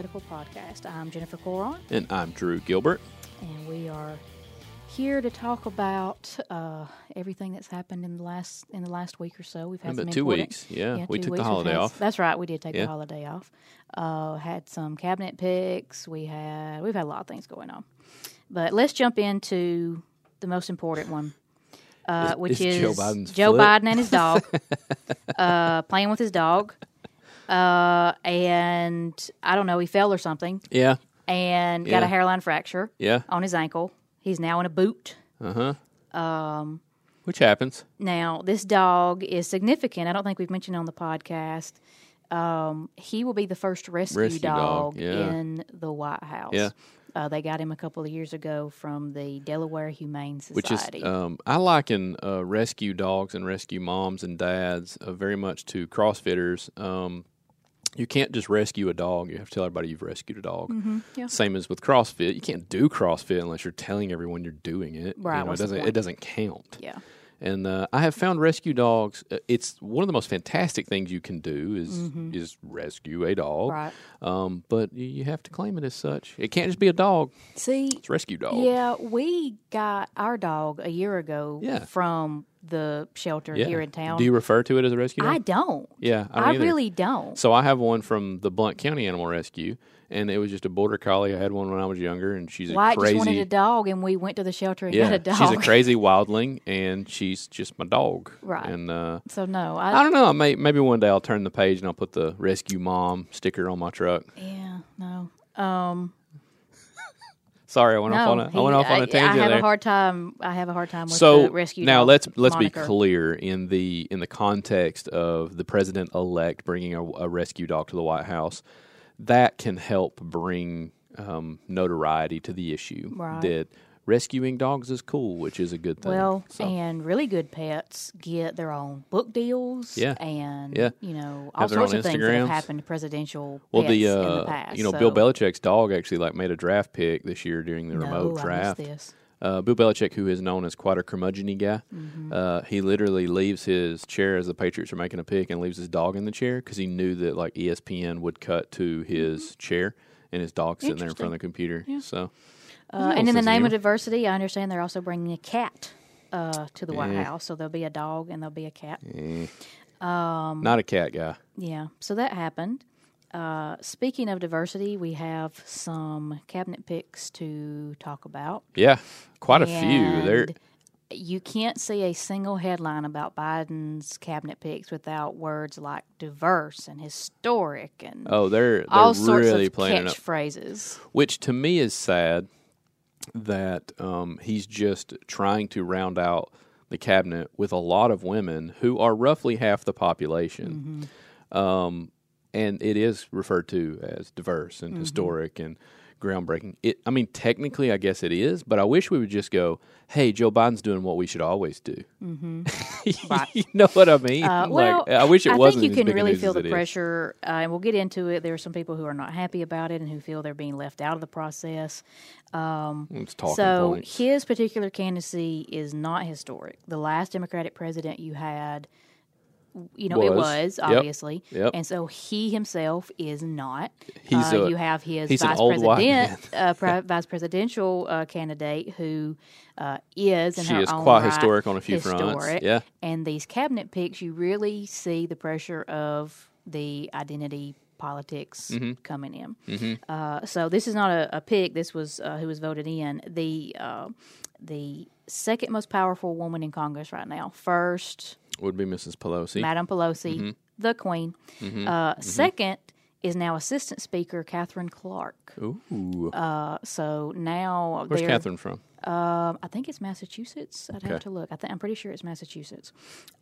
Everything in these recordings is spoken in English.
Political Podcast. I'm Jennifer Coron, And I'm Drew Gilbert. and we are here to talk about uh, everything that's happened in the last in the last week or so. We've had About two weeks. Yeah, we two took the holiday off. That's right, we did take Yeah. the holiday off. Uh, had some cabinet picks. We had we've had a lot of things going on, but let's jump into the most important one, uh, which is is Joe Biden's Joe? Biden and his dog uh, playing with his dog. Uh, and I don't know, he fell or something Yeah, and got a hairline fracture yeah, on his ankle. He's now in a boot. uh huh. Um, which happens. Now, this dog is significant. I don't think we've mentioned on the podcast. Um, he will be the first rescue, Rescue dog, dog, yeah. in the White House. Yeah. Uh, they got him a couple of years ago from the Delaware Humane Which Society. is, um, I liken uh, rescue dogs and rescue moms and dads uh, very much to CrossFitters. Um, you can't just rescue a dog; you have to tell everybody you've rescued a dog. Mm-hmm. yeah. Same as with CrossFit, you can't do CrossFit unless you're telling everyone you're doing it. You know, it doesn't. It doesn't count. yeah. And uh, I have found rescue dogs. Uh, it's one of the most fantastic things you can do is is rescue a dog. Mm-hmm. Right. Um, but you- you have to claim it as such. It can't just be a dog. See, It's rescue dog. yeah, we got our dog a year ago Yeah. from the shelter Yeah. here in town. Do you refer to it as a rescue dog? I don't. yeah, I, I, don't either. really don't. So I have one from the Blount County Animal Rescue, and it was just a border collie. I had one when I was younger, and she's a Wyatt crazy. just wanted a dog, and we went to the shelter and yeah, got a dog. she's a crazy wildling, and she's just my dog. Right. And uh, so no, I I, don't know. I may, maybe one day I'll turn the page and I'll put the rescue mom sticker on my truck. yeah, no. Um, Sorry, I went off on a, I he- went off on I- a tangent I have there. a hard time. I have a hard time with so the rescue. now let's let's moniker. be clear in the in the context of the president elect bringing a, a rescue dog to the White House. That can help bring um, notoriety to the issue Right. that rescuing dogs is cool, which is a good thing. Well, So, and really good pets get their own book deals. Yeah. and Yeah. you know all sorts of things that have happened to presidential well, pets the in uh, the past. you know so- Bill Belichick's dog actually like made a draft pick this year during the No, remote draft. Uh, Bill Belichick, who is known as quite a curmudgeon guy, Mm-hmm. uh, he literally leaves his chair as the Patriots are making a pick and leaves his dog in the chair because he knew that like ESPN would cut to his chair and his dog sitting there in front of the computer. So, Uh, and in the name of diversity, I understand they're also bringing a cat uh, to the White. House. So there'll be a dog and there'll be a cat. Um, not a cat guy. Yeah, so that happened. Uh, speaking of diversity, we have some cabinet picks to talk about. Yeah, quite a few. There, You can't see a single headline about Biden's cabinet picks without words like diverse and historic and oh, they're they're all sorts really of playing it up. catchphrases. which to me is sad that um, he's just trying to round out the cabinet with a lot of women who are roughly half the population. Um, and it is referred to as diverse and historic and groundbreaking. It, I mean, technically, I guess it is, but I wish we would just go, "Hey, Joe Biden's doing what we should always do." you know what I mean? Uh, well, like, I wish it I wasn't. I think you can really feel the pressure, uh, and we'll get into it. There are some people who are not happy about it and who feel they're being left out of the process. Talking so points. his particular candidacy is not historic. The last Democratic president you had, you know, it Was. was Yep. obviously, Yep. and so he himself is not. He's uh, a- you have his vice president, uh, pri- vice presidential uh, candidate who uh, is She is quite right historic on a few fronts. historic. Yeah. and these cabinet picks, you really see the pressure of the identity politics Mm-hmm. coming in. Uh, so this is not a, a pick. This was uh, who was voted in. The uh, the second most powerful woman in Congress right now. First, Would be Mrs. Pelosi. Madam Pelosi, Mm-hmm. the Queen. Uh, Second is now Assistant Speaker Katherine Clark. Ooh. Uh, so now Where's Katherine from? Um, I think it's Massachusetts. I'd Okay. have to look. I I'm pretty sure it's Massachusetts.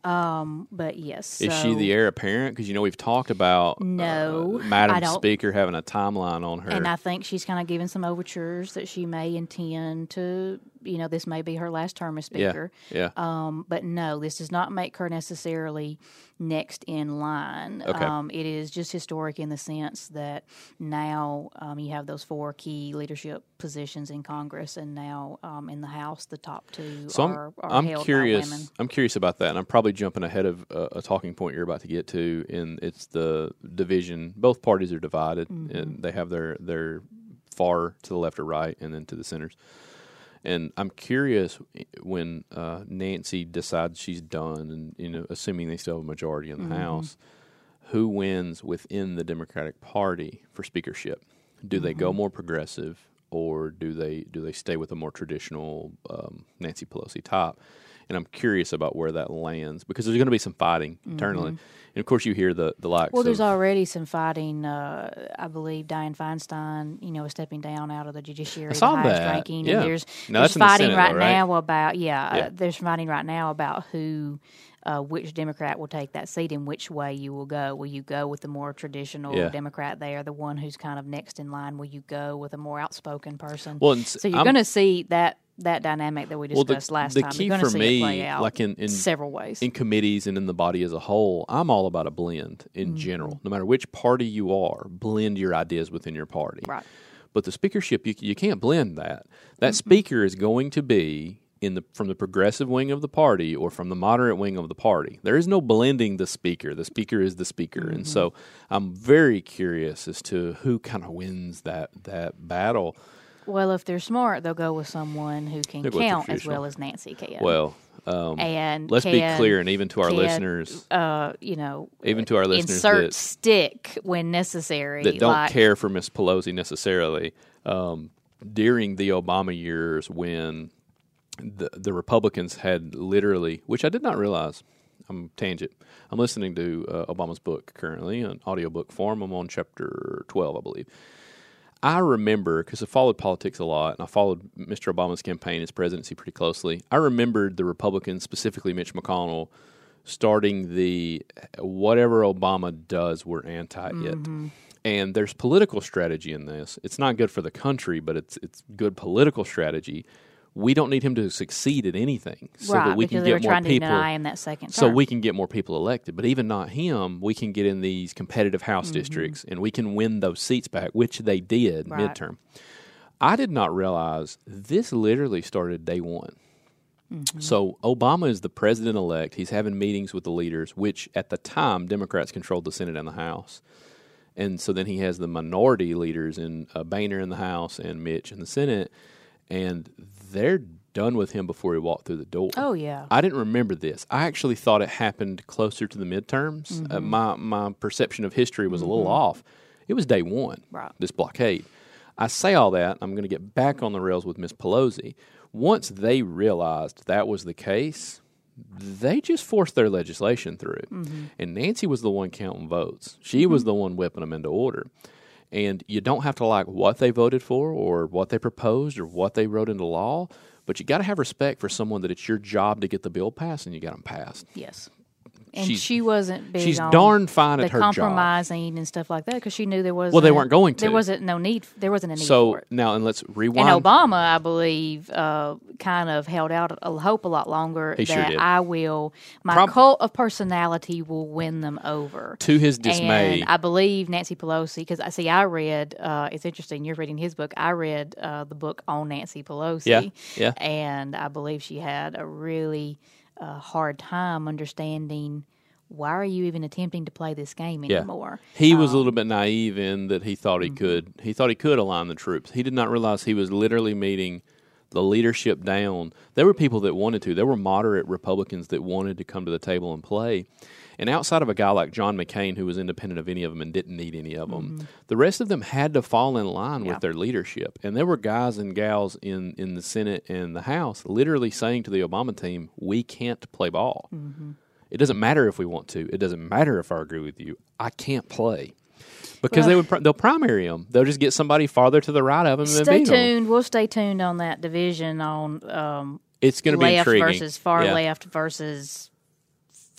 Um, but yes, Is she the heir apparent? Because you know we've talked about No, uh, Madam Speaker having a timeline on her. And I think she's kind of giving some overtures that she may intend to you know this may be her last term as speaker. Yeah. Um, but no, this does not make her necessarily next in line. Okay. Um, it is just historic in the sense that now um, you have those four key leadership positions in Congress, and now um, in the House, the top two So are, I'm, are I'm held by curious. women. I'm curious about that, and I'm probably jumping ahead of uh, a talking point you're about to get to. In it's the division. Both parties are divided, Mm-hmm. and they have their their far to the left or right, and then to the centers. And I'm curious when uh, Nancy decides she's done, and you know, assuming they still have a majority in the Mm-hmm. House, who wins within the Democratic Party for speakership? Do they Mm-hmm. go more progressive, or do they do they stay with a more traditional um, Nancy Pelosi top? And I'm curious about where that lands because there's going to be some fighting internally, and of course you hear the the likes. Mm-hmm. Well, there's of, already some fighting. Uh, I believe Dianne Feinstein, you know, is stepping down out of the judiciary, I saw the that. ranking. Yeah. And there's, there's the fighting Senate, right, though, right? now about yeah, Yeah. Uh, there's fighting right now about who. Uh, which Democrat will take that seat and which way you will go? Will you go with the more traditional Yeah. Democrat there, the one who's kind of next in line? Will you go with a more outspoken person? Well, so you're going to see that that dynamic that we Well, the- discussed last the time. key you're going to for see me, it play out like in- in- several ways. in committees and in the body as a whole, I'm all about a blend in Mm-hmm. general. No matter which party you are, blend your ideas within your party. Right. But the speakership, you, you can't blend that. That speaker is going to be in the from the progressive wing of the party or from the moderate wing of the party. There is no blending the speaker. The speaker is the speaker, and so I'm very curious as to who kind of wins that that battle. Well, if they're smart, they'll go with someone who can They'll go count as well as Nancy can. Well, um, and let's be can- clear, and even to our can, listeners, uh, you know, even to our listeners insert that- stick when necessary. that don't like, care for Miss Pelosi necessarily. Um, during the Obama years, when the the Republicans had literally, which I did not realize, I'm tangent. I'm listening to uh, Obama's book currently, an audiobook form. I'm on chapter 12, I believe. I remember because I followed politics a lot, and I followed Mr. Obama's campaign, his presidency, pretty closely. I remembered the Republicans, specifically Mitch McConnell, starting the whatever Obama does, we're anti it. Mm-hmm. And there's political strategy in this. It's not good for the country, but it's it's good political strategy. We don't need him to succeed at anything, so right, that we can get more trying to people deny him that second so we can get more people elected. But even not him, we can get in these competitive House Mm-hmm. districts and we can win those seats back, which they did Right. midterm. I did not realize this literally started day one. Mm-hmm. So Obama is the president elect. He's having meetings with the leaders, which at the time Democrats controlled the Senate and the House. And so then he has the minority leaders in uh, Boehner in the House and Mitch in the Senate, and they're done with him before he walked through the door. oh yeah, I didn't remember this. I actually thought it happened closer to the midterms. Mm-hmm. Uh, my my perception of history was a little off. It was day one. Right. This blockade. I say all that. I'm going to get back on the rails with Miss Pelosi. Once they realized that was the case, they just forced their legislation through. Mm-hmm. And Nancy was the one counting votes. She was the one whipping them into order. And you don't have to like what they voted for or what they proposed or what they wrote into law, but you got to have respect for someone that it's your job to get the bill passed and you got them passed. yes. And She's- she wasn't big she's darn fine at her job. compromising and stuff like that because she knew there was Well, they weren't going to. There wasn't no need. There wasn't a need So now, and let's rewind. And. Obama, I believe, uh, kind of held out a hope a lot longer He that sure did. I will, my Prob- cult of personality will win them over. to his dismay, And I believe Nancy Pelosi, because I see, I read. Uh, it's interesting. You're reading his book. I read uh, the book on Nancy Pelosi. Yeah, yeah. And I believe she had a really uh, hard time understanding why are you even attempting to play this game anymore? Yeah. He was a little bit naive in that he thought Mm-hmm. he could. He thought he could align the troops. He did not realize he was literally meeting the leadership down. There were people that wanted to. There were moderate Republicans that wanted to come to the table and play. And outside of a guy like John McCain, who was independent of any of them and didn't need any of them, the rest of them had to fall in line Mm-hmm. Yeah. with their leadership. And there were guys and gals in, in the Senate and the House literally saying to the Obama team, "We can't play ball." Mm-hmm. It doesn't matter if we want to. It doesn't matter if I agree with you. I can't play because Well- they would they'll primary them. They'll just get somebody farther to the right of them and Stay tuned. We'll stay tuned on that division on um, It's going to be left intriguing versus far Yeah. left versus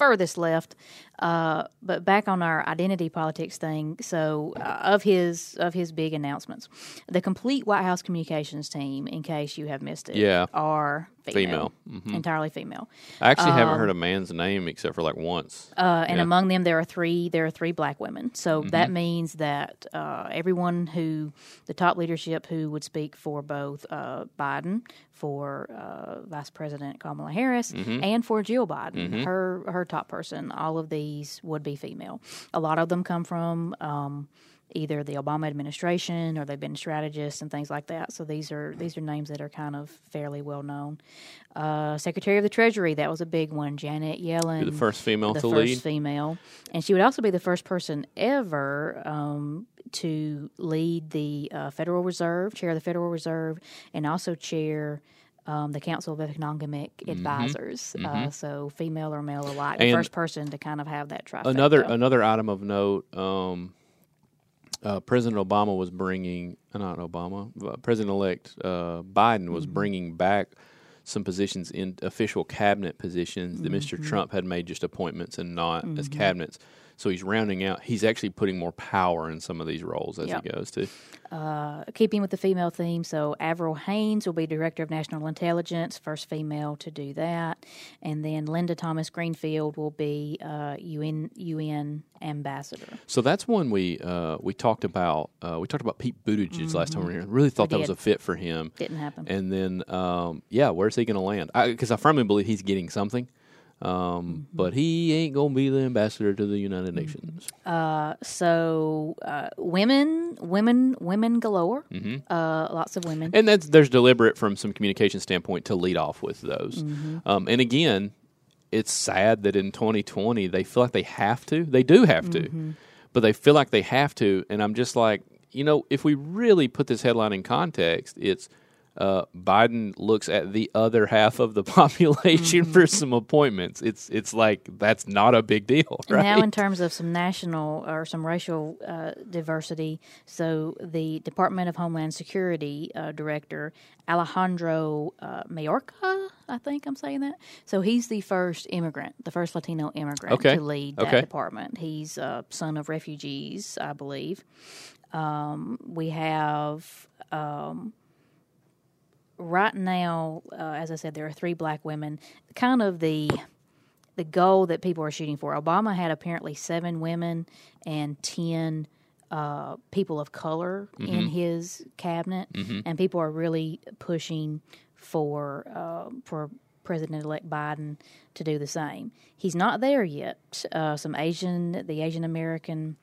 furthest left. Uh, but back on our identity politics thing, so uh, of his of his big announcements, the complete White House communications team, in case you have missed it, Yeah. are female, Female. entirely female. I actually haven't heard a man's name except for like once. Um, Uh, and Yeah. among them, there are three. There are three black women. So Mm-hmm. that means that uh, everyone who the top leadership who would speak for both uh, Biden, for uh, Vice President Kamala Harris, Mm-hmm. and for Jill Biden, her her top person, all of these would be female. A lot of them come from. Um, Either the Obama administration or they've been strategists and things like that. So these are these are names that are kind of fairly well known. Uh, Secretary of the Treasury, that was a big one. Janet Yellen, the first female the to first lead. female, and she would also be the first person ever um, to lead the uh, Federal Reserve, chair of the Federal Reserve, and also chair. Um, the Council of Economic Advisors, Uh, so female or male alike, the Mm-hmm. And first person to kind of have that trifecta. Another another item of note. Um, uh, President Obama was bringing, uh, not Obama, uh, President elect uh, Biden was bringing back some positions in official cabinet positions that Mr. Trump had made just appointments and not as cabinets. So he's rounding out. He's actually putting more power in some of these roles as Yep. he goes to. keeping with the female theme, so Avril Haines will be Director of National Intelligence, first female to do that, and then Linda Thomas Greenfield will be uh, UN UN ambassador. So that's one we uh, we talked about. Uh, we talked about Pete Buttigieg last time we were here. Really thought We that was a fit for him. Didn't happen. And then, um, yeah, where's he going to land? Because I, firmly believe he's getting something. Um, But he ain't going to be the ambassador to the United Nations. Uh, So uh, women, women, women galore. Uh, lots of women. And that's there's deliberate from some communication standpoint to lead off with those. Um, and again, it's sad that in 2020 they feel like they have to. They do have to, but they feel like they have to. And I'm just like, you know, if we really put this headline in context, it's uh, Biden looks at the other half of the population for some appointments. It's it's like that's not a big deal, right? Now, in terms of some national or some racial uh, diversity, so the Department of Homeland Security uh, Director Alejandro uh, Mayorkas, I think I'm saying that. So he's the first immigrant, the first Latino immigrant Okay. to lead that Okay. department. He's a son of refugees, I believe. Um, we have um, right now, uh, as I said, there are three black women. Kind of the the goal that people are shooting for. Obama had apparently seven women and ten uh, people of color in his cabinet, and people are really pushing for uh, for President elect Biden to do the same. He's not there yet. Uh, some Asian, the Asian American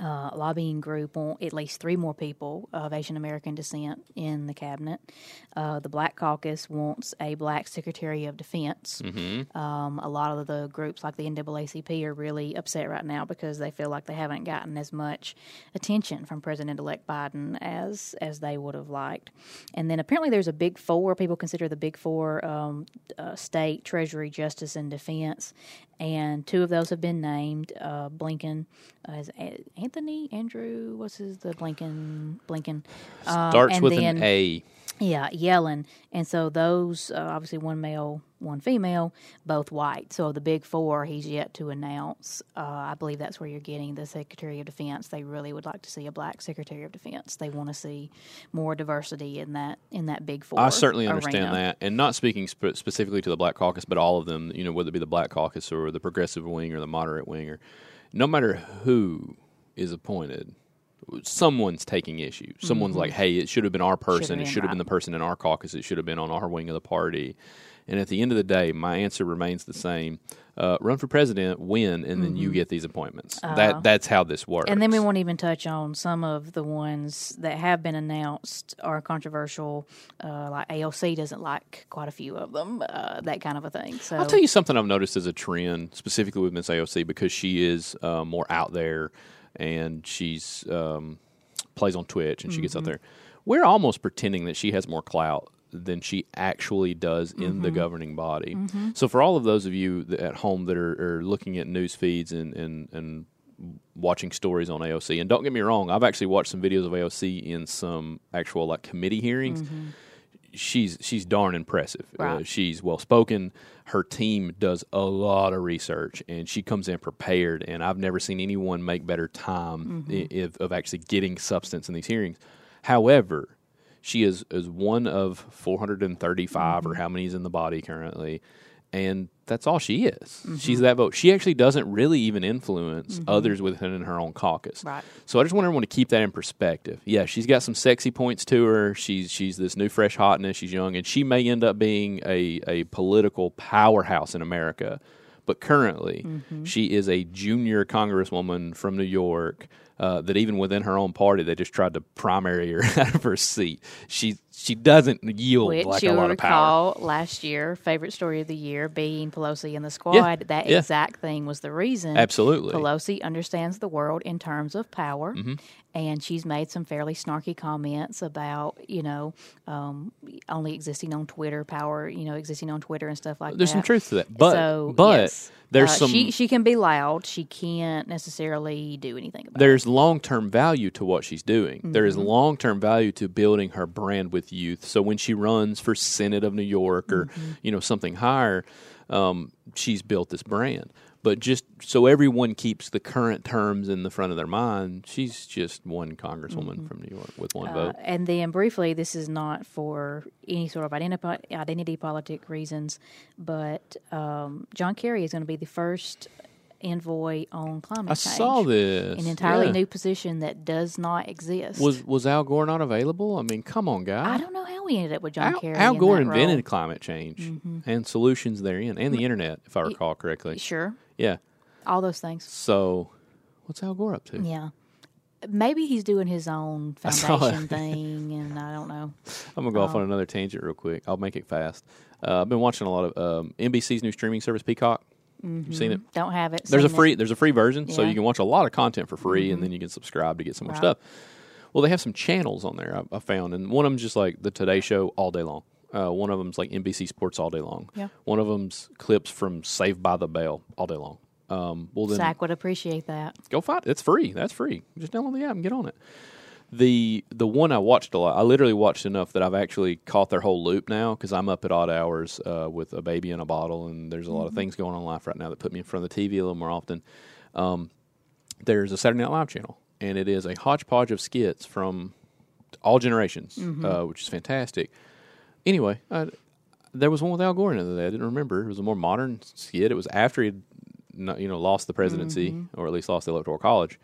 uh, lobbying group want at least three more people of Asian American descent in the cabinet. Uh, the Black Caucus wants a black Secretary of Defense. Um, a lot of the groups, like the NAACP, are really upset right now because they feel like they haven't gotten as much attention from President-elect Biden as as they would have liked. And then apparently there's a Big Four. People consider the Big Four: um, uh, State, Treasury, Justice, and Defense. And two of those have been named. Uh, Blinken uh, is Anthony Andrew. What's his the Blinken Blinken? Um, Starts and with then- an A. yeah, Yellen. And so those, uh, obviously, one male, one female, both white. So the big four, he's yet to announce. Uh, I believe that's where you're getting the Secretary of Defense. They really would like to see a black Secretary of Defense. They want to see more diversity in that in that big four. I certainly understand arena. that, and not speaking spe- specifically to the Black Caucus, but all of them. You know, whether it be the Black Caucus or the progressive wing or the moderate wing, or no matter who is appointed, someone's taking issue. Someone's like, "Hey, it should have been our person. been, it should have been the person in our caucus. It should have been on our wing of the party." And at the end of the day, my answer remains the same: uh, run for president, win, and then you get these appointments. that that's how this works. Mm-hmm. And then we won't even touch on some of the ones that have been announced are controversial. Uh, like AOC doesn't like quite a few of them, uh, that kind of a thing. So I'll tell you something I've noticed as a trend, specifically with Miss AOC, because she is uh, more out there and she's um, plays on Twitch and she gets out mm-hmm. there. We're almost pretending that she has more clout than she actually does in the mm-hmm. governing body. Mm-hmm. So for all of those of you that, at home that are, are looking at news feeds and, and, and watching stories on AOC, and don't get me wrong, I've actually watched some videos of AOC in some actual like committee hearings she's she's darn impressive. Uh, she's well spoken. Her team does a lot of research, and she comes in prepared. And I've never seen anyone make better time i- if, of actually getting substance in these hearings. However, she is is one of 435 or how many is in the body currently, and that's all she is. She's mm-hmm. that vote. She actually doesn't really even influence mm-hmm. others within her own caucus. Right. So I just want everyone to keep that in perspective. Yeah, she's got some sexy points to her. She's she's this new fresh hotness. She's young, and she may end up being a a political powerhouse in America. But currently, mm-hmm. she is a junior congresswoman from New York. Uh, that even within her own party, they just tried to primary her out of her seat. She she doesn't yield Which like a lot of power. recall last year, favorite story of the year being Pelosi and the squad. that yeah. exact thing was the reason. Absolutely. Pelosi understands the world in terms of power, Mm-hmm. and she's made some fairly snarky comments about you know um, only existing on Twitter, power you know existing on Twitter and stuff like There's that. There's some truth to that, but so, but yes. there's Uh, some She she can be loud. She can't necessarily do anything about it. there's long term value to what she's doing. There is Mm-hmm. long term value to building her brand with youth. So when she runs for Senate of New York or Mm-hmm. you know something higher, um, she's built this brand. But just so everyone keeps the current terms in the front of their mind, she's just one congresswoman from New York with one Mm-hmm. Uh, vote. and then briefly, this is not for any sort of identi- identity politic reasons, but um, John Kerry is going to be the first envoy on climate I change. saw this. An entirely Yeah. new position that does not exist. Was was Al Gore not available? I mean, come on, guy. I don't know how we ended up with John Al, Kerry. Al in Gore that invented role. Mm-hmm. climate change and solutions therein, and the internet, if I recall correctly. Sure, Yeah. all those things. So, what's Al Gore up to? Yeah. Maybe he's doing his own I foundation thing, and I don't know. I'm gonna go Oh. off on another tangent real quick. I'll make it fast. Uh, I've been watching a lot of um, NBC's new streaming service, Peacock. You seen it? Don't have it. There's a seen it. free there's a free version, so you can watch a lot of content for free, and then you can subscribe to get some more stuff. Well, they have some channels on there I, I found, and one of them's just like the Today Show all day long. Uh, one of them's like NBC Sports all day long. Yeah. One of them's clips from Saved by the Bell all day long. Um, well, then Zach would appreciate that. go find it. It's free. That's free. Just download the app and get on it. The the one I watched a lot. I literally watched enough that I've actually caught their whole loop now because I'm up at odd hours uh, with a baby in a bottle, and there's a lot of things going on in life right now that put me in front of the TV a little more often. Um, there's a Saturday Night Live channel, and it is a hodgepodge of skits from all generations, uh, which is fantastic. Anyway, I, there was one with Al Gore in it that I didn't remember. It was a more modern skit. It was after he'd you know lost the presidency or at least lost the electoral college,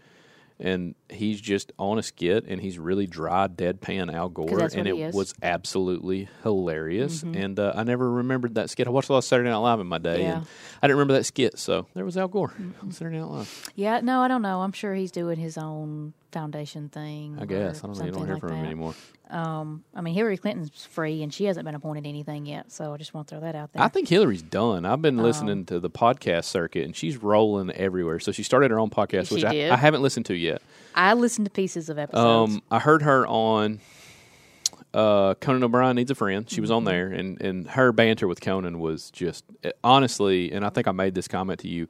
and he's just on a skit and he's really dry deadpan Al Gore, and it was absolutely hilarious. And uh, I never remembered that skit. I watched a lot of Saturday Night Live in my day, Yeah. and I didn't remember that skit. So there was Al Gore on Saturday Night Live. Yeah, no, I don't know. I'm sure he's doing his own foundation thing. I guess I don't, you don't hear like from him that. anymore. Um, I mean, Hillary Clinton's free, and she hasn't been appointed anything yet. So I just want to throw that out there. I think Hillary's done. I've been listening to the podcast circuit, and she's rolling everywhere. So she started her own podcast, which I? I haven't listened to yet. I listened to pieces of episodes. Um, I heard her on uh, Conan O'Brien Needs a Friend. She was Mm-hmm. on there, and, and her banter with Conan was just eh, honestly, and I think I made this comment to you.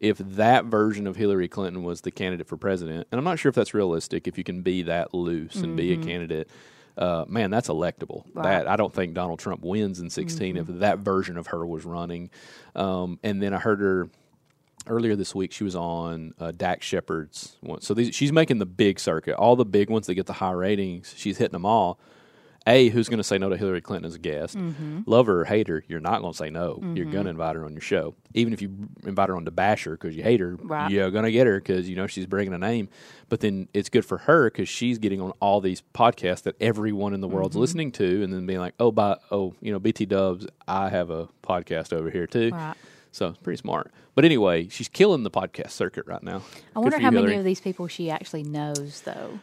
If that version of Hillary Clinton was the candidate for president, and I'm not sure if that's realistic, if you can be that loose and be a candidate, uh, man, that's electable. Mm-hmm. That I don't think Donald Trump wins in 16 if that version of her was running. Um, and then I heard her earlier this week she was on uh, Dax Shepard's one. So these, she's making the big circuit, all the big ones that get the high ratings. She's hitting them all. A, who's going to say no to Hillary Clinton as a guest? Mm-hmm. Love her or hate her, you're not going to say no. You're going to invite her on your show, even if you invite her on to bash her because you hate her. Right. You're going to get her because you know she's bringing a name. But then it's good for her because she's getting on all these podcasts that everyone in the world's Mm-hmm. listening to, and then being like, oh, by oh, you know, BT Dubs, I have a podcast over here too. Right. So it's pretty smart. But anyway, she's killing the podcast circuit right now. I Good wonder how you, many of these people she actually knows, though.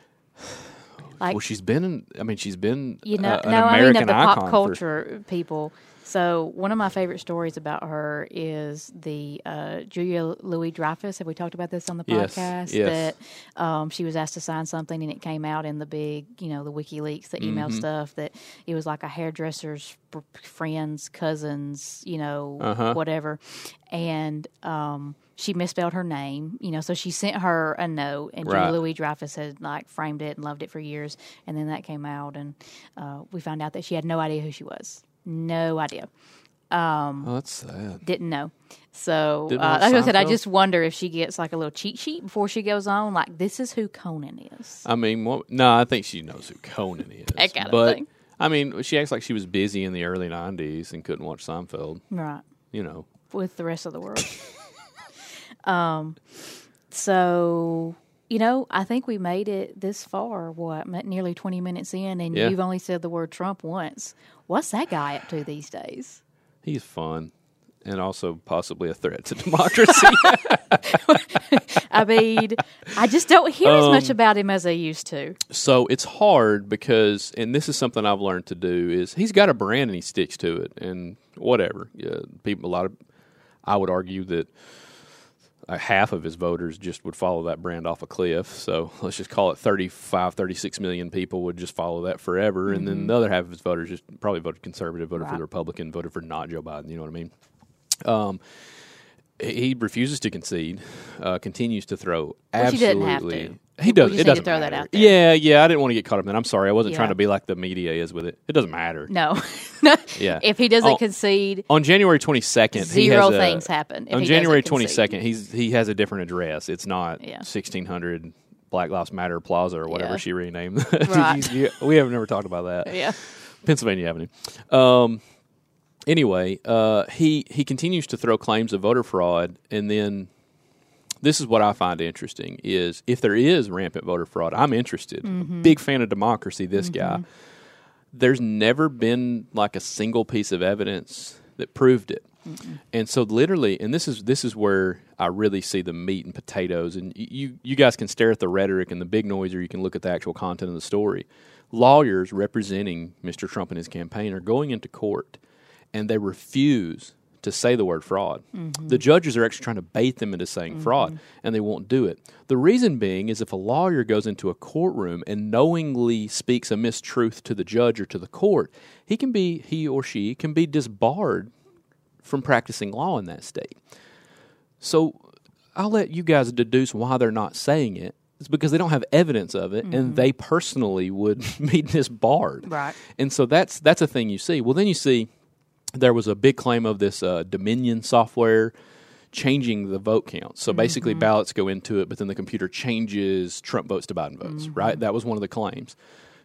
Like, Well, she's been in. I mean, she's been you know, uh, an no, I mean of the pop for- culture people. So one of my favorite stories about her is the uh, Julia Louis Dreyfus. Have we talked about this on the podcast? yes. That um, she was asked to sign something, and it came out in the big, you know, the WikiLeaks, the email Mm-hmm. stuff. That it was like a hairdresser's friends, cousins, you know, Uh-huh. whatever, and. Um, she misspelled her name, you know, so she sent her a note, and Right. Louis Dreyfus had like framed it and loved it for years, and then that came out, and uh, we found out that she had no idea who she was, no idea, Oh, that's sad. didn't know. So Didn't uh, like I said, I just wonder if she gets like a little cheat sheet before she goes on, like this is who Conan is. I mean, what, no, I think she knows who Conan is. That kind of but, thing. I mean, she acts like she was busy in the early '90s and couldn't watch Seinfeld. Right. You know, with the rest of the world. um, so you know, I think we made it this far. What, nearly twenty minutes in, and Yeah. you've only said the word Trump once. What's that guy up to these days? he's fun and also possibly a threat to democracy. I mean, I just don't hear as Um, much about him as I used to. so it's hard because, and this is something I've learned to do is he's got a brand and he sticks to it, and whatever. Yeah, people, a lot of, I would argue that. Uh, half of his voters just would follow that brand off a cliff. So let's just call it 35, 36 million people would just follow that forever. And then the other half of his voters just probably voted conservative, voted for the Republican, voted for not Joe Biden. You know what I mean? Um, he refuses to concede, uh, continues to throw Which absolutely. Didn't have to. He does. It doesn't throw that matter. out there. Yeah, yeah. I didn't want to get caught up in that. I'm sorry. I wasn't trying to be like the media is with it. It doesn't matter. No, Yeah. if he doesn't Oh, concede, On January 22nd, he zero has a- things happen. On January doesn't concede. 22nd, he's he has a different address. It's not Yeah. 1600 Black Lives Matter Plaza or whatever Yeah. she renamed. Right. you- you- we have never talked about that. Yeah, Pennsylvania Avenue. Um, anyway, uh, he he continues to throw claims of voter fraud, and then this is what I find interesting: is if there is rampant voter fraud, I'm interested. Mm-hmm. Big fan of democracy. This guy. Mm-hmm. There's never been like a single piece of evidence that proved it. And so literally, and this is this is where I really see the meat and potatoes. And you you guys can stare at the rhetoric and the big noise, or you can look at the actual content of the story. Lawyers representing Mr. Trump and his campaign are going into court, and they refuse to say the word fraud. Mm-hmm. The judges are actually trying to bait them into saying fraud, mm-hmm. and they won't do it. The reason being is if a lawyer goes into a courtroom and knowingly speaks a mistruth to the judge or to the court, he can be he or she can be disbarred from practicing law in that state. So I'll let you guys deduce why they're not saying it. It's because they don't have evidence of it, and mm-hmm. they personally would be disbarred. Right. And so that's that's a thing you see. Well, then you see there was a big claim of this uh, Dominion software changing the vote count. So basically, ballots go into it, but then the computer changes Trump votes to Biden votes. Right. That was one of the claims.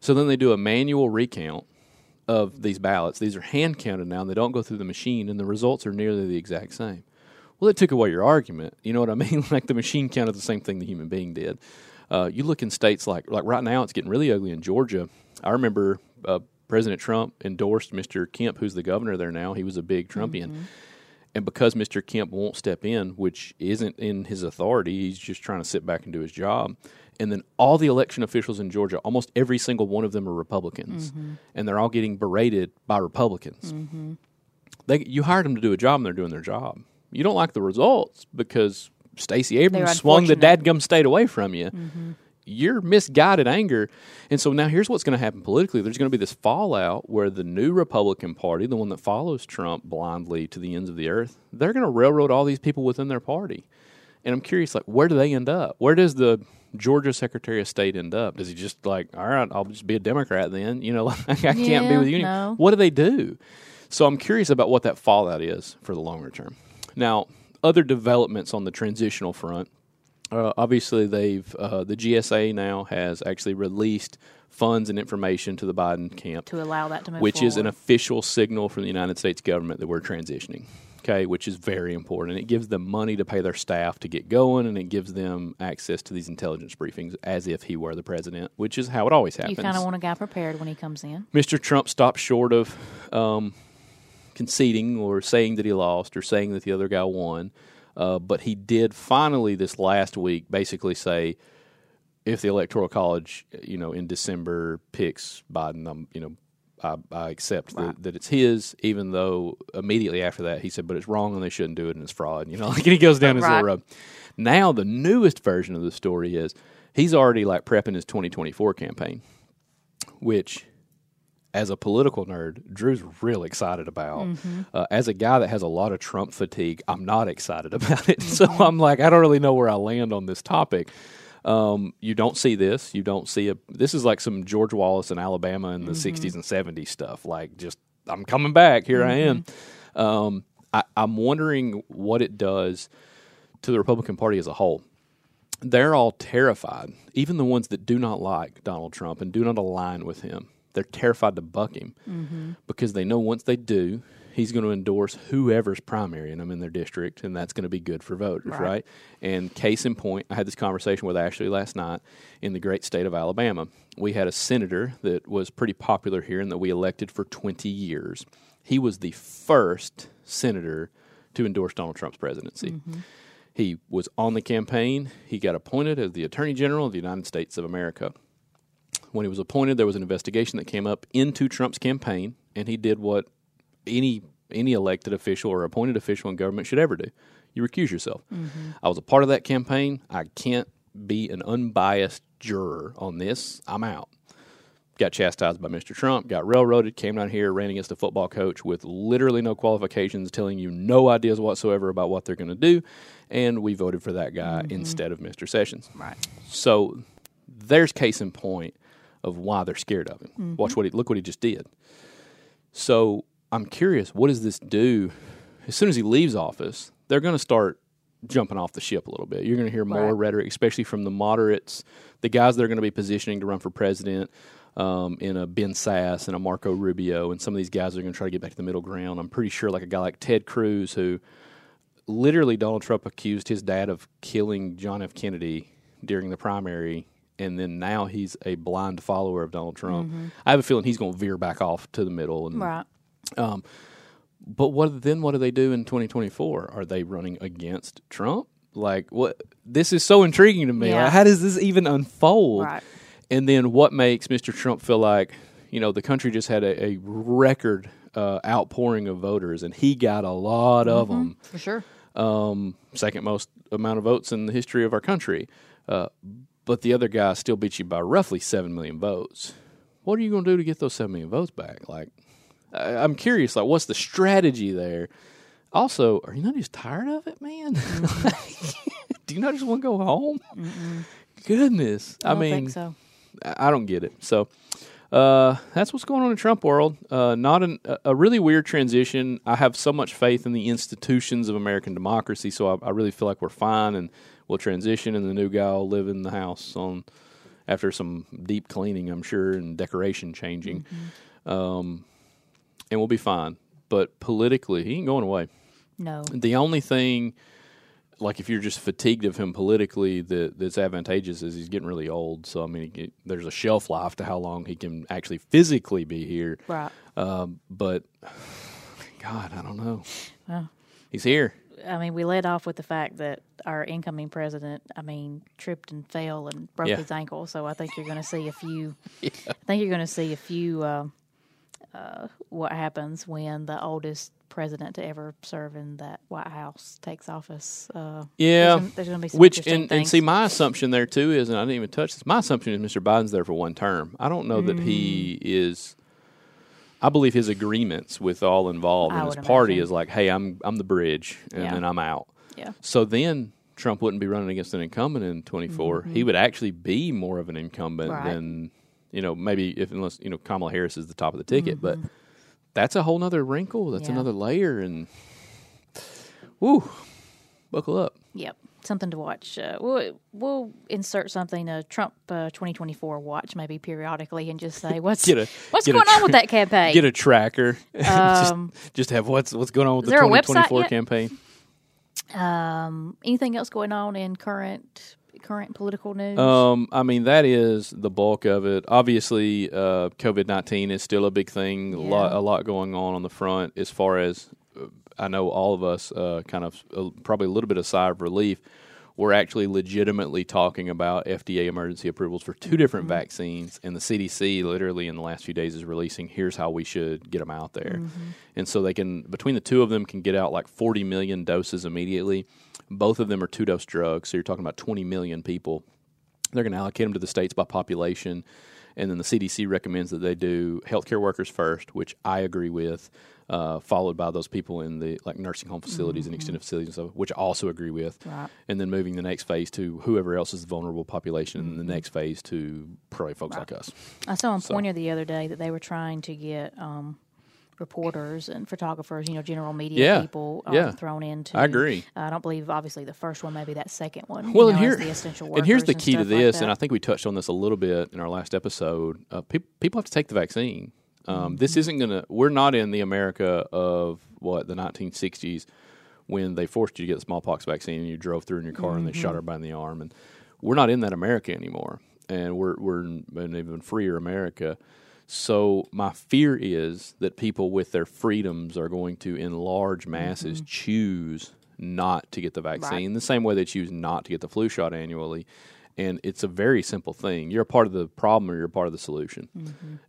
So then they do a manual recount of these ballots. These are hand counted now, and they don't go through the machine, and the results are nearly the exact same. Well, it took away your argument. You know what I mean? like the machine counted the same thing the human being did. Uh, you look in states like like right now, it's getting really ugly in Georgia. I remember uh, President Trump endorsed Mr. Kemp, who's the governor there now. He was a big Trumpian. Mm-hmm. And because Mr. Kemp won't step in, which isn't in his authority, he's just trying to sit back and do his job. And then all the election officials in Georgia, almost every single one of them are Republicans, mm-hmm. and they're all getting berated by Republicans. Mm-hmm. They you hired them to do a job, and they're doing their job. You don't like the results because Stacey Abrams swung the dadgum state away from you. You're misguided anger. And so now here's what's going to happen politically. There's going to be this fallout where the new Republican Party, the one that follows Trump blindly to the ends of the earth, they're going to railroad all these people within their party. And I'm curious, like, where do they end up? Where does the Georgia Secretary of State end up? Does he just like, all right, I'll just be a Democrat then? You know, like, I can't be with you. no. What do they do? So I'm curious about what that fallout is for the longer term. Now, other developments on the transitional front. Uh, obviously, they've uh, the GSA now has actually released funds and information to the Biden camp, to allow that to move which is an official signal from the United States government that we're transitioning. Okay, which is very important. It gives them money to pay their staff to get going, and it gives them access to these intelligence briefings as if he were the president, which is how it always happens. You kind of want a guy prepared when he comes in. Mr. Trump stopped short of um, conceding or saying that he lost or saying that the other guy won. Uh, but he did finally this last week basically say, if the Electoral College, you know, in December picks Biden, um, you know, I, I accept that, that it's his. Even though immediately after that he said, but it's wrong and they shouldn't do it and it's fraud. You know, like and he goes down his Right. little road. Now the newest version of the story is he's already like prepping his 2024 campaign, which as a political nerd, Drew's real excited about. Uh, as a guy that has a lot of Trump fatigue, I'm not excited about it. So I'm like, I don't really know where I land on this topic. Um, you don't see this. You don't see a. This is like some George Wallace in Alabama in the '60s and '70s stuff. Like, just I'm coming back. Here I am. Um, I, I'm wondering what it does to the Republican Party as a whole they're all terrified. Even the ones that do not like Donald Trump and do not align with him, they're terrified to buck him mm-hmm. because they know once they do, he's going to endorse whoever's primarying them in their district, and that's going to be good for voters, right. Right. And case in point, I had this conversation with Ashley last night in the great state of Alabama. We had a senator that was pretty popular here and that we elected for 20 years. He was the first senator to endorse Donald Trump's presidency. Mm-hmm. He was on the campaign. He got appointed as the Attorney General of the United States of America. When he was appointed, there was an investigation that came up into Trump's campaign, and he did what any any elected official or appointed official in government should ever do. You recuse yourself. Mm-hmm. I was a part of that campaign. I can't be an unbiased juror on this. I'm out. Got chastised by Mr. Trump, got railroaded, came down here, ran against a football coach with literally no qualifications, telling you no ideas whatsoever about what they're going to do. And we voted for that guy mm-hmm. instead of Mr. Sessions. Right. So there's case in point of why they're scared of him. Watch what he look what he just did. So I'm curious, what does this do? As soon as he leaves office, they're going to start jumping off the ship a little bit. You're going to hear more Right. rhetoric, especially from the moderates, the guys that are going to be positioning to run for president. Um, in a Ben Sasse and a Marco Rubio, and some of these guys are going to try to get back to the middle ground. I'm pretty sure, like a guy like Ted Cruz, who literally Donald Trump accused his dad of killing John F. Kennedy during the primary, and then now he's a blind follower of Donald Trump. I have a feeling he's going to veer back off to the middle. And, Right. But what then? What do they do in 2024? Are they running against Trump? Like what? This is so intriguing to me. Yeah. Like, how does this even unfold? Right. And then what makes Mr. Trump feel like you know the country just had a, a record uh, outpouring of voters, and he got a lot of them For sure. um, second most amount of votes in the history of our country. Uh, but the other guy still beat you by roughly seven million votes. What are you going to do to get those seven million votes back? Like, I, I'm curious. Like, what's the strategy there? Also, are you not just tired of it, man? do you not just want to go home? Goodness, I, I, mean, so. I don't get it. So uh, that's what's going on in Trump world. Uh, not an, a- a really weird transition. I have so much faith in the institutions of American democracy, so I, I really feel like we're fine and we'll transition, and the new guy will live in the house on after some deep cleaning, I'm sure, and decoration changing, um, and we'll be fine. But politically, he ain't going away. No. The only thing, like if you're just fatigued of him politically, that that's advantageous is he's getting really old. So I mean, there's a shelf life to how long he can actually physically be here. Right. Um, but God, I don't know. Well, He's here. I mean, we led off with the fact that our incoming president, I mean, tripped and fell and broke Yeah. his ankle. So I think you're going to see a few. I think you're going to see a few. Uh, uh, what happens when the oldest president to ever serve in that White House takes office? Uh, Yeah, there's, there's going to be some Which and, and see, my assumption there too is, and I didn't even touch this. My assumption is Mr. Biden's there for one term. I don't know that he Mm. is. I believe his agreements with all involved I in his party imagine. is like, "Hey, I'm I'm the bridge, and Yeah. then I'm out." yeah. So then Trump wouldn't be running against an incumbent in 24. He would actually be more of an incumbent Mm-hmm. Right. than, you know, maybe if unless, you know, Kamala Harris is the top of the ticket. But Mm-hmm. that's a whole nother wrinkle. That's Yeah. another layer. And, woo, buckle up. Yep, something to watch. Uh, we'll we'll insert something a Trump uh, 2024 watch maybe periodically and just say what's a- what's going on with that campaign. Get a tracker. Um, just, just have what's what's going on with the there a website 2024 campaign. um, anything else going on in current current political news? Um, I mean, that is the bulk of it. Obviously, uh, COVID nineteen is still a big thing. A lot, Yeah. a lot going on on the front. As far as uh, I know, all of us uh, kind of uh, probably a little bit of sigh of relief. We're actually legitimately talking about FDA emergency approvals for two different vaccines, and the CDC literally in the last few days is releasing here's how we should get them out there, and so they can between the two of them can get out like 40 million doses immediately. Both of them are two dose drugs, so you're talking about 20 million people. They're going to allocate them to the states by population, and then the CDC recommends that they do healthcare workers first, which I agree with. Uh, followed by those people in the like nursing home facilities and extended facilities and stuff, which I also agree with. Right. And then moving the next phase to whoever else is the vulnerable population, and the next phase to probably folks like us. I saw on So- Poynter the other day that they were trying to get um, reporters and photographers, you know, general media Yeah, people um, yeah. thrown into. I agree. I don't believe, obviously, the first one, maybe that second one. Well, you and know, here the essential and here's the key to stuff like this, and. I think we touched on this a little bit in our last episode. Uh, peop people have to take the vaccine. Um, Mm-hmm. This isn't going to. We're not in the America of what the 1960s when they forced you to get the smallpox vaccine and you drove through in your car and they Mm-hmm. shot everybody in the arm. And we're not in that America anymore, and we're we're in an even freer America. So my fear is that people with their freedoms are going to, in large masses, choose not to get the vaccine the same way they choose not to get the flu shot annually. And it's a very simple thing. You're a part of the problem or you're a part of the solution.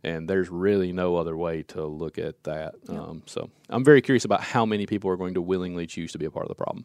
And there's really no other way to look at that. Um, so I'm very curious about how many people are going to willingly choose to be a part of the problem.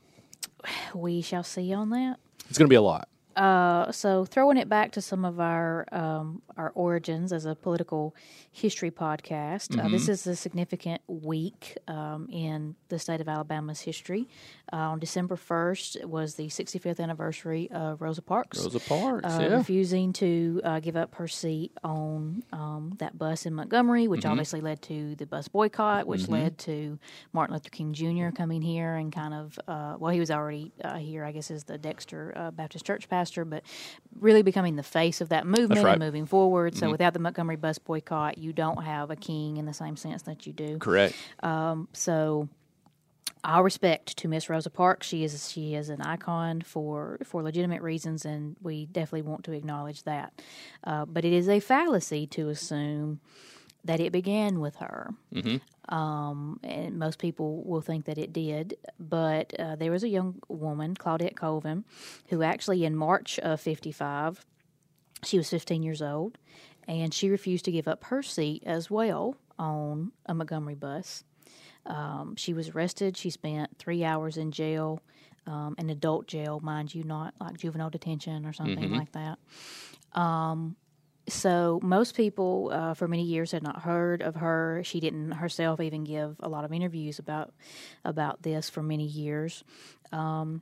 we shall see on that. It's going to be a lot. Uh, so throwing it back to some of our um, our origins as a political history podcast, uh, Mm-hmm. this is a significant week um, in the state of Alabama's history. Uh, on December first was the 65th anniversary of Rosa Parks. Rosa Parks, uh, yeah. refusing to uh, give up her seat on um, that bus in Montgomery, which Mm-hmm. obviously led to the bus boycott, which led to Martin Luther King Jr. coming here and kind of, uh, well, he was already uh, here, I guess, as the Dexter uh, Baptist Church pastor, but really becoming the face of that movement right. and moving forward. So without the Montgomery bus boycott, you don't have a king in the same sense that you do. Correct. So all respect to Miss Rosa Parks. She is she is an icon for for legitimate reasons, and we definitely want to acknowledge that. Uh, but it is a fallacy to assume that it began with her. Um, and most people will think that it did. But uh, there was a young woman, Claudette Colvin, who actually in March of '55, she was 15 years old, and she refused to give up her seat as well on a Montgomery bus. Um, she was arrested. She spent three hours in jail, um, an adult jail, mind you, not like juvenile detention or something like that. Um, so most people uh, for many years had not heard of her. She didn't herself even give a lot of interviews about about this for many years. Um,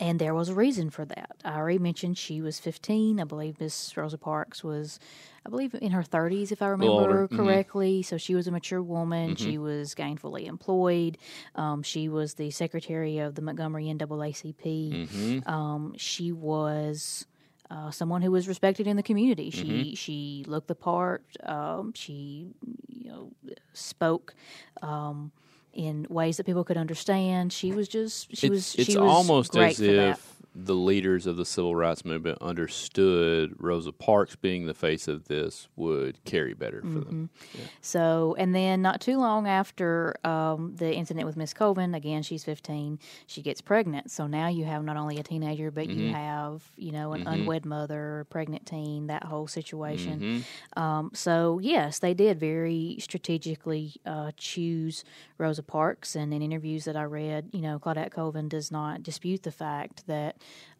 and there was a reason for that. I already mentioned she was 15. I believe Miss Rosa Parks was, I believe, in her 30s, if I remember. Mhm. correctly. So she was a mature woman. She was gainfully employed. Um, she was the secretary of the Montgomery NAACP. Um, she was uh, someone who was respected in the community. She she looked the part. Um, she you know spoke. Um, in ways that people could understand, she was just she it's, was it's she was almost great as for if that. The leaders of the civil rights movement understood Rosa Parks being the face of this would carry better for Mm-hmm. them. So, and then not too long after um, the incident with Miss Colvin, again, she's 15, she gets pregnant. So now you have not only a teenager, but you Mm-hmm. have, you know, an unwed mother, pregnant teen, that whole situation. Mm-hmm. Um, so, yes, they did very strategically uh, choose Rosa Parks. And in interviews that I read, you know, Claudette Colvin does not dispute the fact that.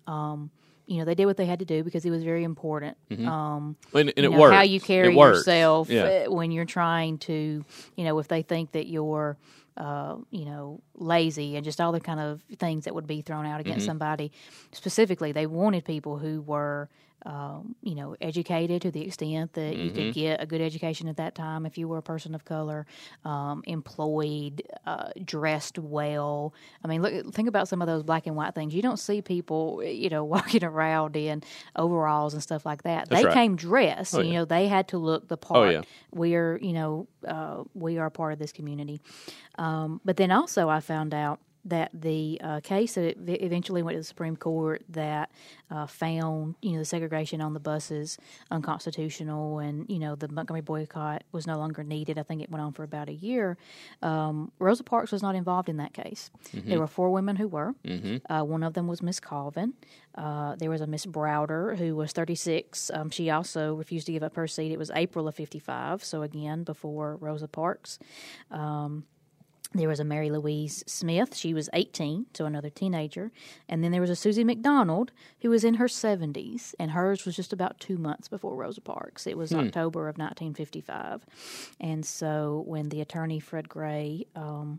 Um, you know, they did what they had to do because it was very important. Um, And, and it know, worked. how you carry yourself Yeah. uh, when you're trying to, you know, if they think that you're, uh, you know, lazy and just all the kind of things that would be thrown out against Mm-hmm. somebody. Specifically, they wanted people who were, um, you know, educated to the extent that you Mm-hmm. could get a good education at that time if you were a person of color, um, employed, uh, dressed well. I mean, look, think about some of those black and white things. You don't see people, you know, walking around in overalls and stuff like that. That's they right. came dressed. Oh, you yeah. know, they had to look the part. yeah. We are, you know, uh, we are a part of this community. Um, but then also, I found out that the uh, case that eventually went to the Supreme Court that uh, found, you know, the segregation on the buses unconstitutional, and you know, the Montgomery boycott was no longer needed. I think it went on for about a year. Um, Rosa Parks was not involved in that case. There were four women who were. Uh, one of them was Miss Colvin. Uh, there was a Miss Browder who was 36. Um, she also refused to give up her seat. It was April of 55, so again, before Rosa Parks. Um, There was a Mary Louise Smith. She was 18, so another teenager. And then there was a Susie McDonald who was in her 70s, and hers was just about two months before Rosa Parks. It was October of 1955. And so when the attorney, Fred Gray, um,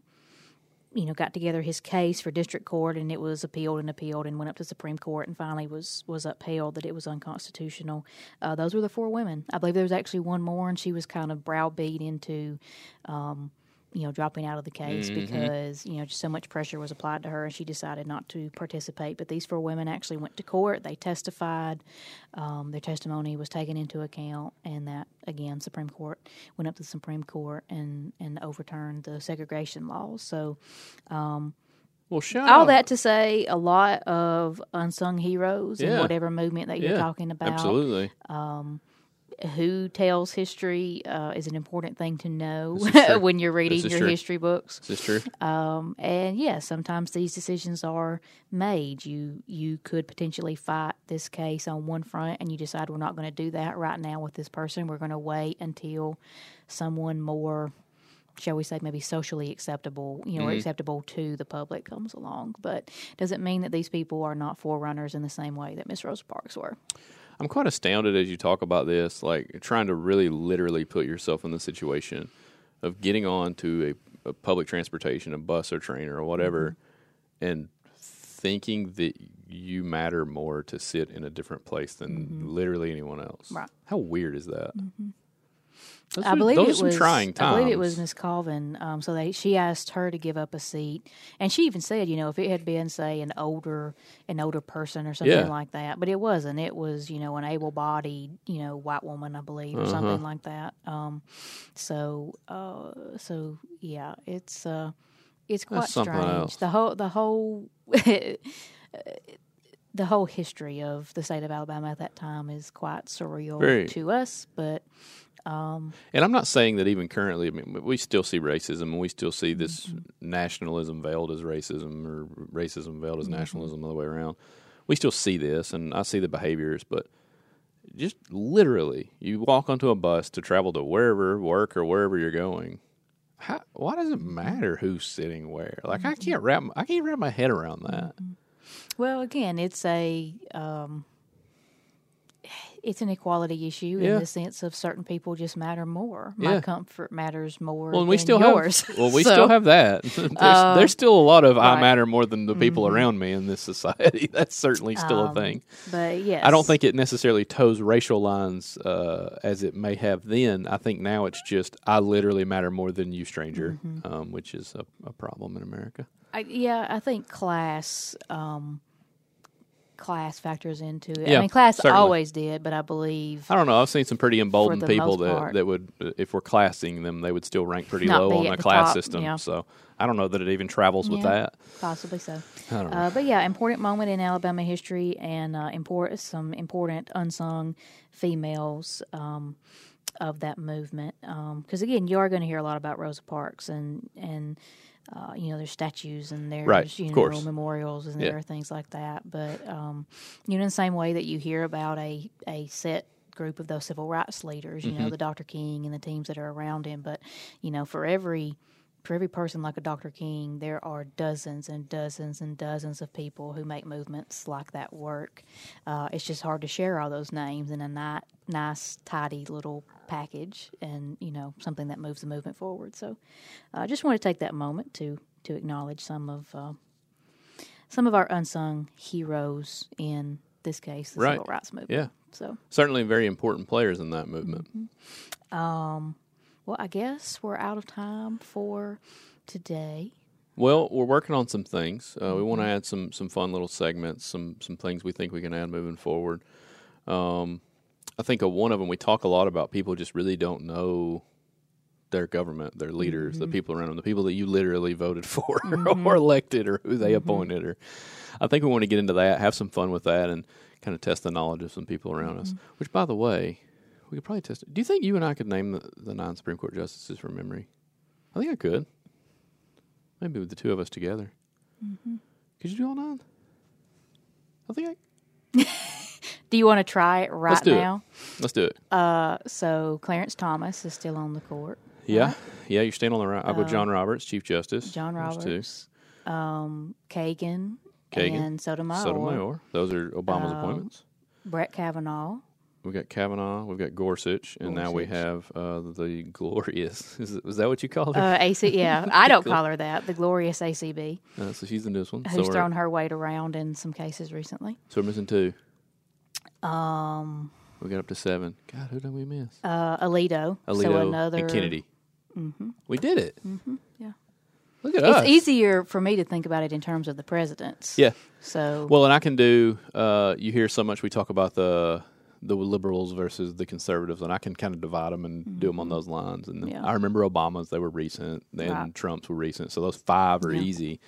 you know, got together his case for district court, and it was appealed and appealed, and went up to Supreme Court, and finally was was upheld that it was unconstitutional. Uh, those were the four women. I believe there was actually one more, and she was kind of browbeat into. Um, you know, dropping out of the case mm-hmm. because you know just so much pressure was applied to her, and she decided not to participate. But these four women actually went to court. They testified. Um, their testimony was taken into account, and that again, Supreme Court went up to the Supreme Court and and overturned the segregation laws. So um, Well, shout all out- that to say, a lot of unsung heroes in whatever movement that you're Yeah, talking about. Absolutely. Um, Who tells history uh, is an important thing to know is when you're reading your true. history books. Is this true? Um, and yeah, sometimes these decisions are made. You you could potentially fight this case on one front, and you decide we're not going to do that right now with this person. We're going to wait until someone more, shall we say, maybe socially acceptable, you know, or acceptable to the public comes along. But doesn't mean that these people are not forerunners in the same way that Miss Rosa Parks were. I'm quite astounded as you talk about this, like trying to really literally put yourself in the situation of getting on to a, a public transportation, a bus or train or whatever, Mm-hmm. and thinking that you matter more to sit in a different place than literally anyone else. Mm-hmm. Right. How weird is that? Those I are- believe it was. trying times. I believe it was Miss Colvin. Um, so they she asked her to give up a seat, and she even said, you know, if it had been say an older an older person or something Yeah. like that, but it wasn't. It was you know an able bodied you know white woman, I believe, or Uh-huh. something like that. Um, so uh, so yeah, it's uh, it's quite strange. else. The whole the whole. The whole history of the state of Alabama at that time is quite surreal Very. to us, but And I'm not saying that even currently, I mean, we still see racism and we still see this Mm-hmm. nationalism veiled as racism or racism veiled Mm-hmm. as nationalism the other way around. We still see this and I see the behaviors, but just literally, you walk onto a bus to travel to wherever, work, or wherever you're going. How, why does it matter who's sitting where? Like I can't wrap I can't wrap my head around that. Well, again, it's a um, it's an equality issue Yeah. in the sense of certain people just matter more. My Yeah. comfort matters more. Well, we still yours. have. Well, we So, uh, still have that. there's, there's still a lot of I matter more than the people Mm-hmm. around me in this society. That's certainly still a Um, thing. But yes, I don't think it necessarily toes racial lines uh, as it may have then. I think now it's just I literally matter more than you, stranger, Mm-hmm. um, which is a, a problem in America. I, yeah, I think class um, class factors into it. Yeah, I mean, class certainly. always did, but I believe I don't know. I've seen some pretty emboldened people that part. that would, uh, if we're classing them, they would still rank pretty Not low on the class top, system. yeah. So I don't know that it even travels with Yeah. that. possibly so. I don't know. Uh, but yeah, important moment in Alabama history, and uh, important some important unsung females um, of that movement. Because again, you are going to hear a lot about Rosa Parks, and and uh, you know there's statues and there's Right, you know memorials and Yeah. there are things like that. But um, you know, in the same way that you hear about a a set group of those civil rights leaders, you Mm-hmm. know, the Dr. King and the teams that are around him. But you know, for every for every person like a Dr. King, there are dozens and dozens and dozens of people who make movements like that work. Uh, it's just hard to share all those names in a ni- nice, tidy little package, and you know something that moves the movement forward. So, uh, I just want to take that moment to to acknowledge some of uh, some of our unsung heroes in this case, the Right. civil rights movement. Yeah. So, Certainly very important players in that movement. Well, I guess we're out of time for today. Well, we're working on some things. Uh, We want Mm-hmm. to add some some fun little segments, some some things we think we can add moving forward. Um, I think of one of them. We talk a lot about people just really don't know their government, their leaders, Mm-hmm. the people around them, the people that you literally voted for or elected or who they Mm-hmm. appointed. Or I think we want to get into that, have some fun with that, and kind of test the knowledge of some people around us. Mm-hmm. Which, by the way, we could probably test. it. Do you think you and I could name the, the nine Supreme Court justices from memory? I think I could. Maybe with the two of us together. Mm-hmm. Could you do all nine? I think I. Do you want to try it right Let's do now? it. Let's do it. Uh, so Clarence Thomas is still on the court. Yeah, yeah, you're staying on the right. I'll go John Roberts, Chief Justice. Uh, John There's two. Roberts, um, Kagan, Kagan, and Sotomayor, Sotomayor. Those are Obama's Um, appointments. Brett Kavanaugh. We've got Kavanaugh, we've got Gorsuch, and now we have uh, the glorious. Is, it- is that what you call her? Uh, AC, yeah, I don't call her that. The glorious ACB, Uh, so she's the newest one. who's so, thrown her weight around in some cases recently. so we're missing two. Um, We got up to seven. God, who did we miss? uh, Alito, Alito so another and Kennedy. We did it. Mm-hmm, yeah. Look at us. It's us. easier for me to think about it in terms of the presidents. Yeah. So Well, and I can do. Uh, you hear so much we talk about the the liberals versus the conservatives, and I can kind of divide them and do them on those lines. And Mm-hmm. Yeah. I remember Obama's; they were recent, and Right. Trump's were recent. So those five are Yeah. easy.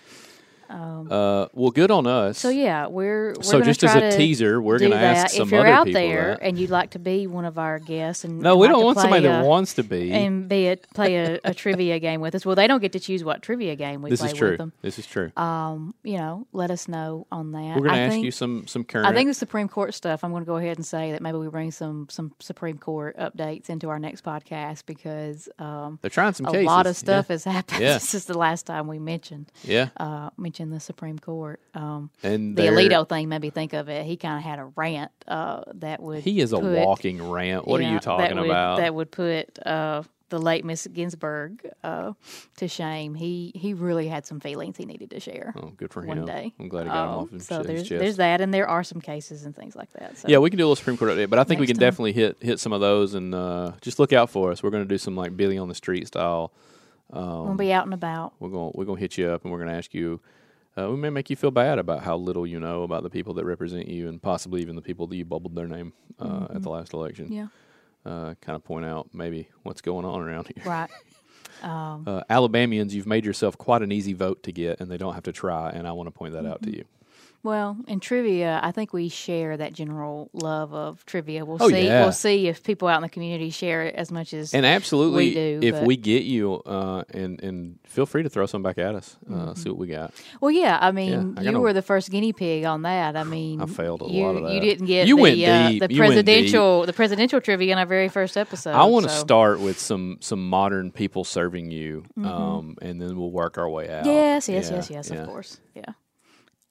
Uh, well, good on us. So yeah, we're, we're So just as a to teaser, we're gonna ask that. some if you're other out people there that. and you'd like to be one of our guests and no, we like don't want somebody a- that wants to be. and be a, play a, a trivia game with us. Well, they don't get to choose what trivia game we this play is true. with them. This is true. Um, you know, let us know on that. we're going to ask think, you some some current. I think the Supreme Court stuff. I'm going to go ahead and say that maybe we bring some some Supreme Court updates into our next podcast because um, they're trying some a cases. lot of stuff has happened Yeah. since the last time we mentioned Yeah, yeah. uh, mentioned the Supreme Court. Um, and the Alito thing made me think of it. He kind of had a rant uh, that would He is a walking rant. What are you talking that would, about? That would put uh, the late Miss Ginsburg uh, to shame. He he really had some feelings he needed to share oh, good for one him. day. I'm glad he got Um, off his, so there's chest. there's that, and there are some cases and things like that. So Yeah, we can do a little Supreme Court update, but I think we can time. definitely hit hit some of those and uh, just look out for us. We're going to do some like Billy on the Street style. we'll be out and about. We're going we're going to hit you up and we're going to ask you. Uh, we may make you feel bad about how little you know about the people that represent you, and possibly even the people that you bubbled their name uh, at the last election. Mm-hmm. Yeah, Uh, kind of point out maybe what's going on around here. right. Um, Uh, Alabamians, you've made yourself quite an easy vote to get, and they don't have to try. And I want to point that out to Mm-hmm. you. Well, in trivia, I think we share that general love of trivia. We'll Oh, see. yeah. We'll see if people out in the community share it as much as And absolutely, We do, if but- we get you, uh, and and feel free to throw some back at us. Uh, Mm-hmm. See what we got. Well, yeah. I mean, Yeah, I you were the first guinea pig on that. I mean, I failed a you, lot of that. You didn't get You the, went uh, deep. the presidential the presidential trivia in our very first episode. I want to so- start with some some modern people serving you, um, and then we'll work our way out. Mm-hmm. Yes, yes, Yeah, yes, yes. Of course, yeah.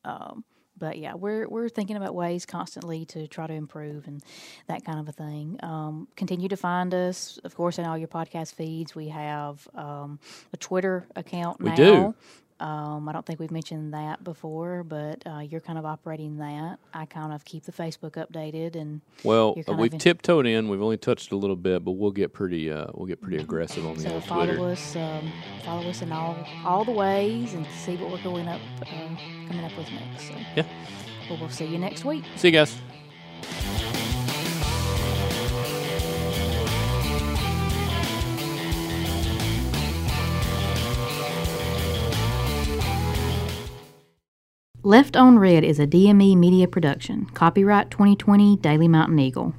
Um, but yeah, we're we're thinking about ways constantly to try to improve and that kind of a thing. Um, continue to find us, of course, in all your podcast feeds. We have um, a Twitter account We now. do. Um, I don't think we've mentioned that before, but uh, you're kind of operating that. I kind of keep the Facebook updated, and Well, we've in- tiptoed in. We've only touched a little bit, but we'll get pretty uh, we'll get pretty aggressive on the so old follow Twitter. us, um, follow us in all all the ways, and see what we're going up, uh, coming up with next. So. Yeah. Well, we'll see you next week. See you guys. Left on Red is a DME media production. Copyright 2020 Daily Mountain Eagle.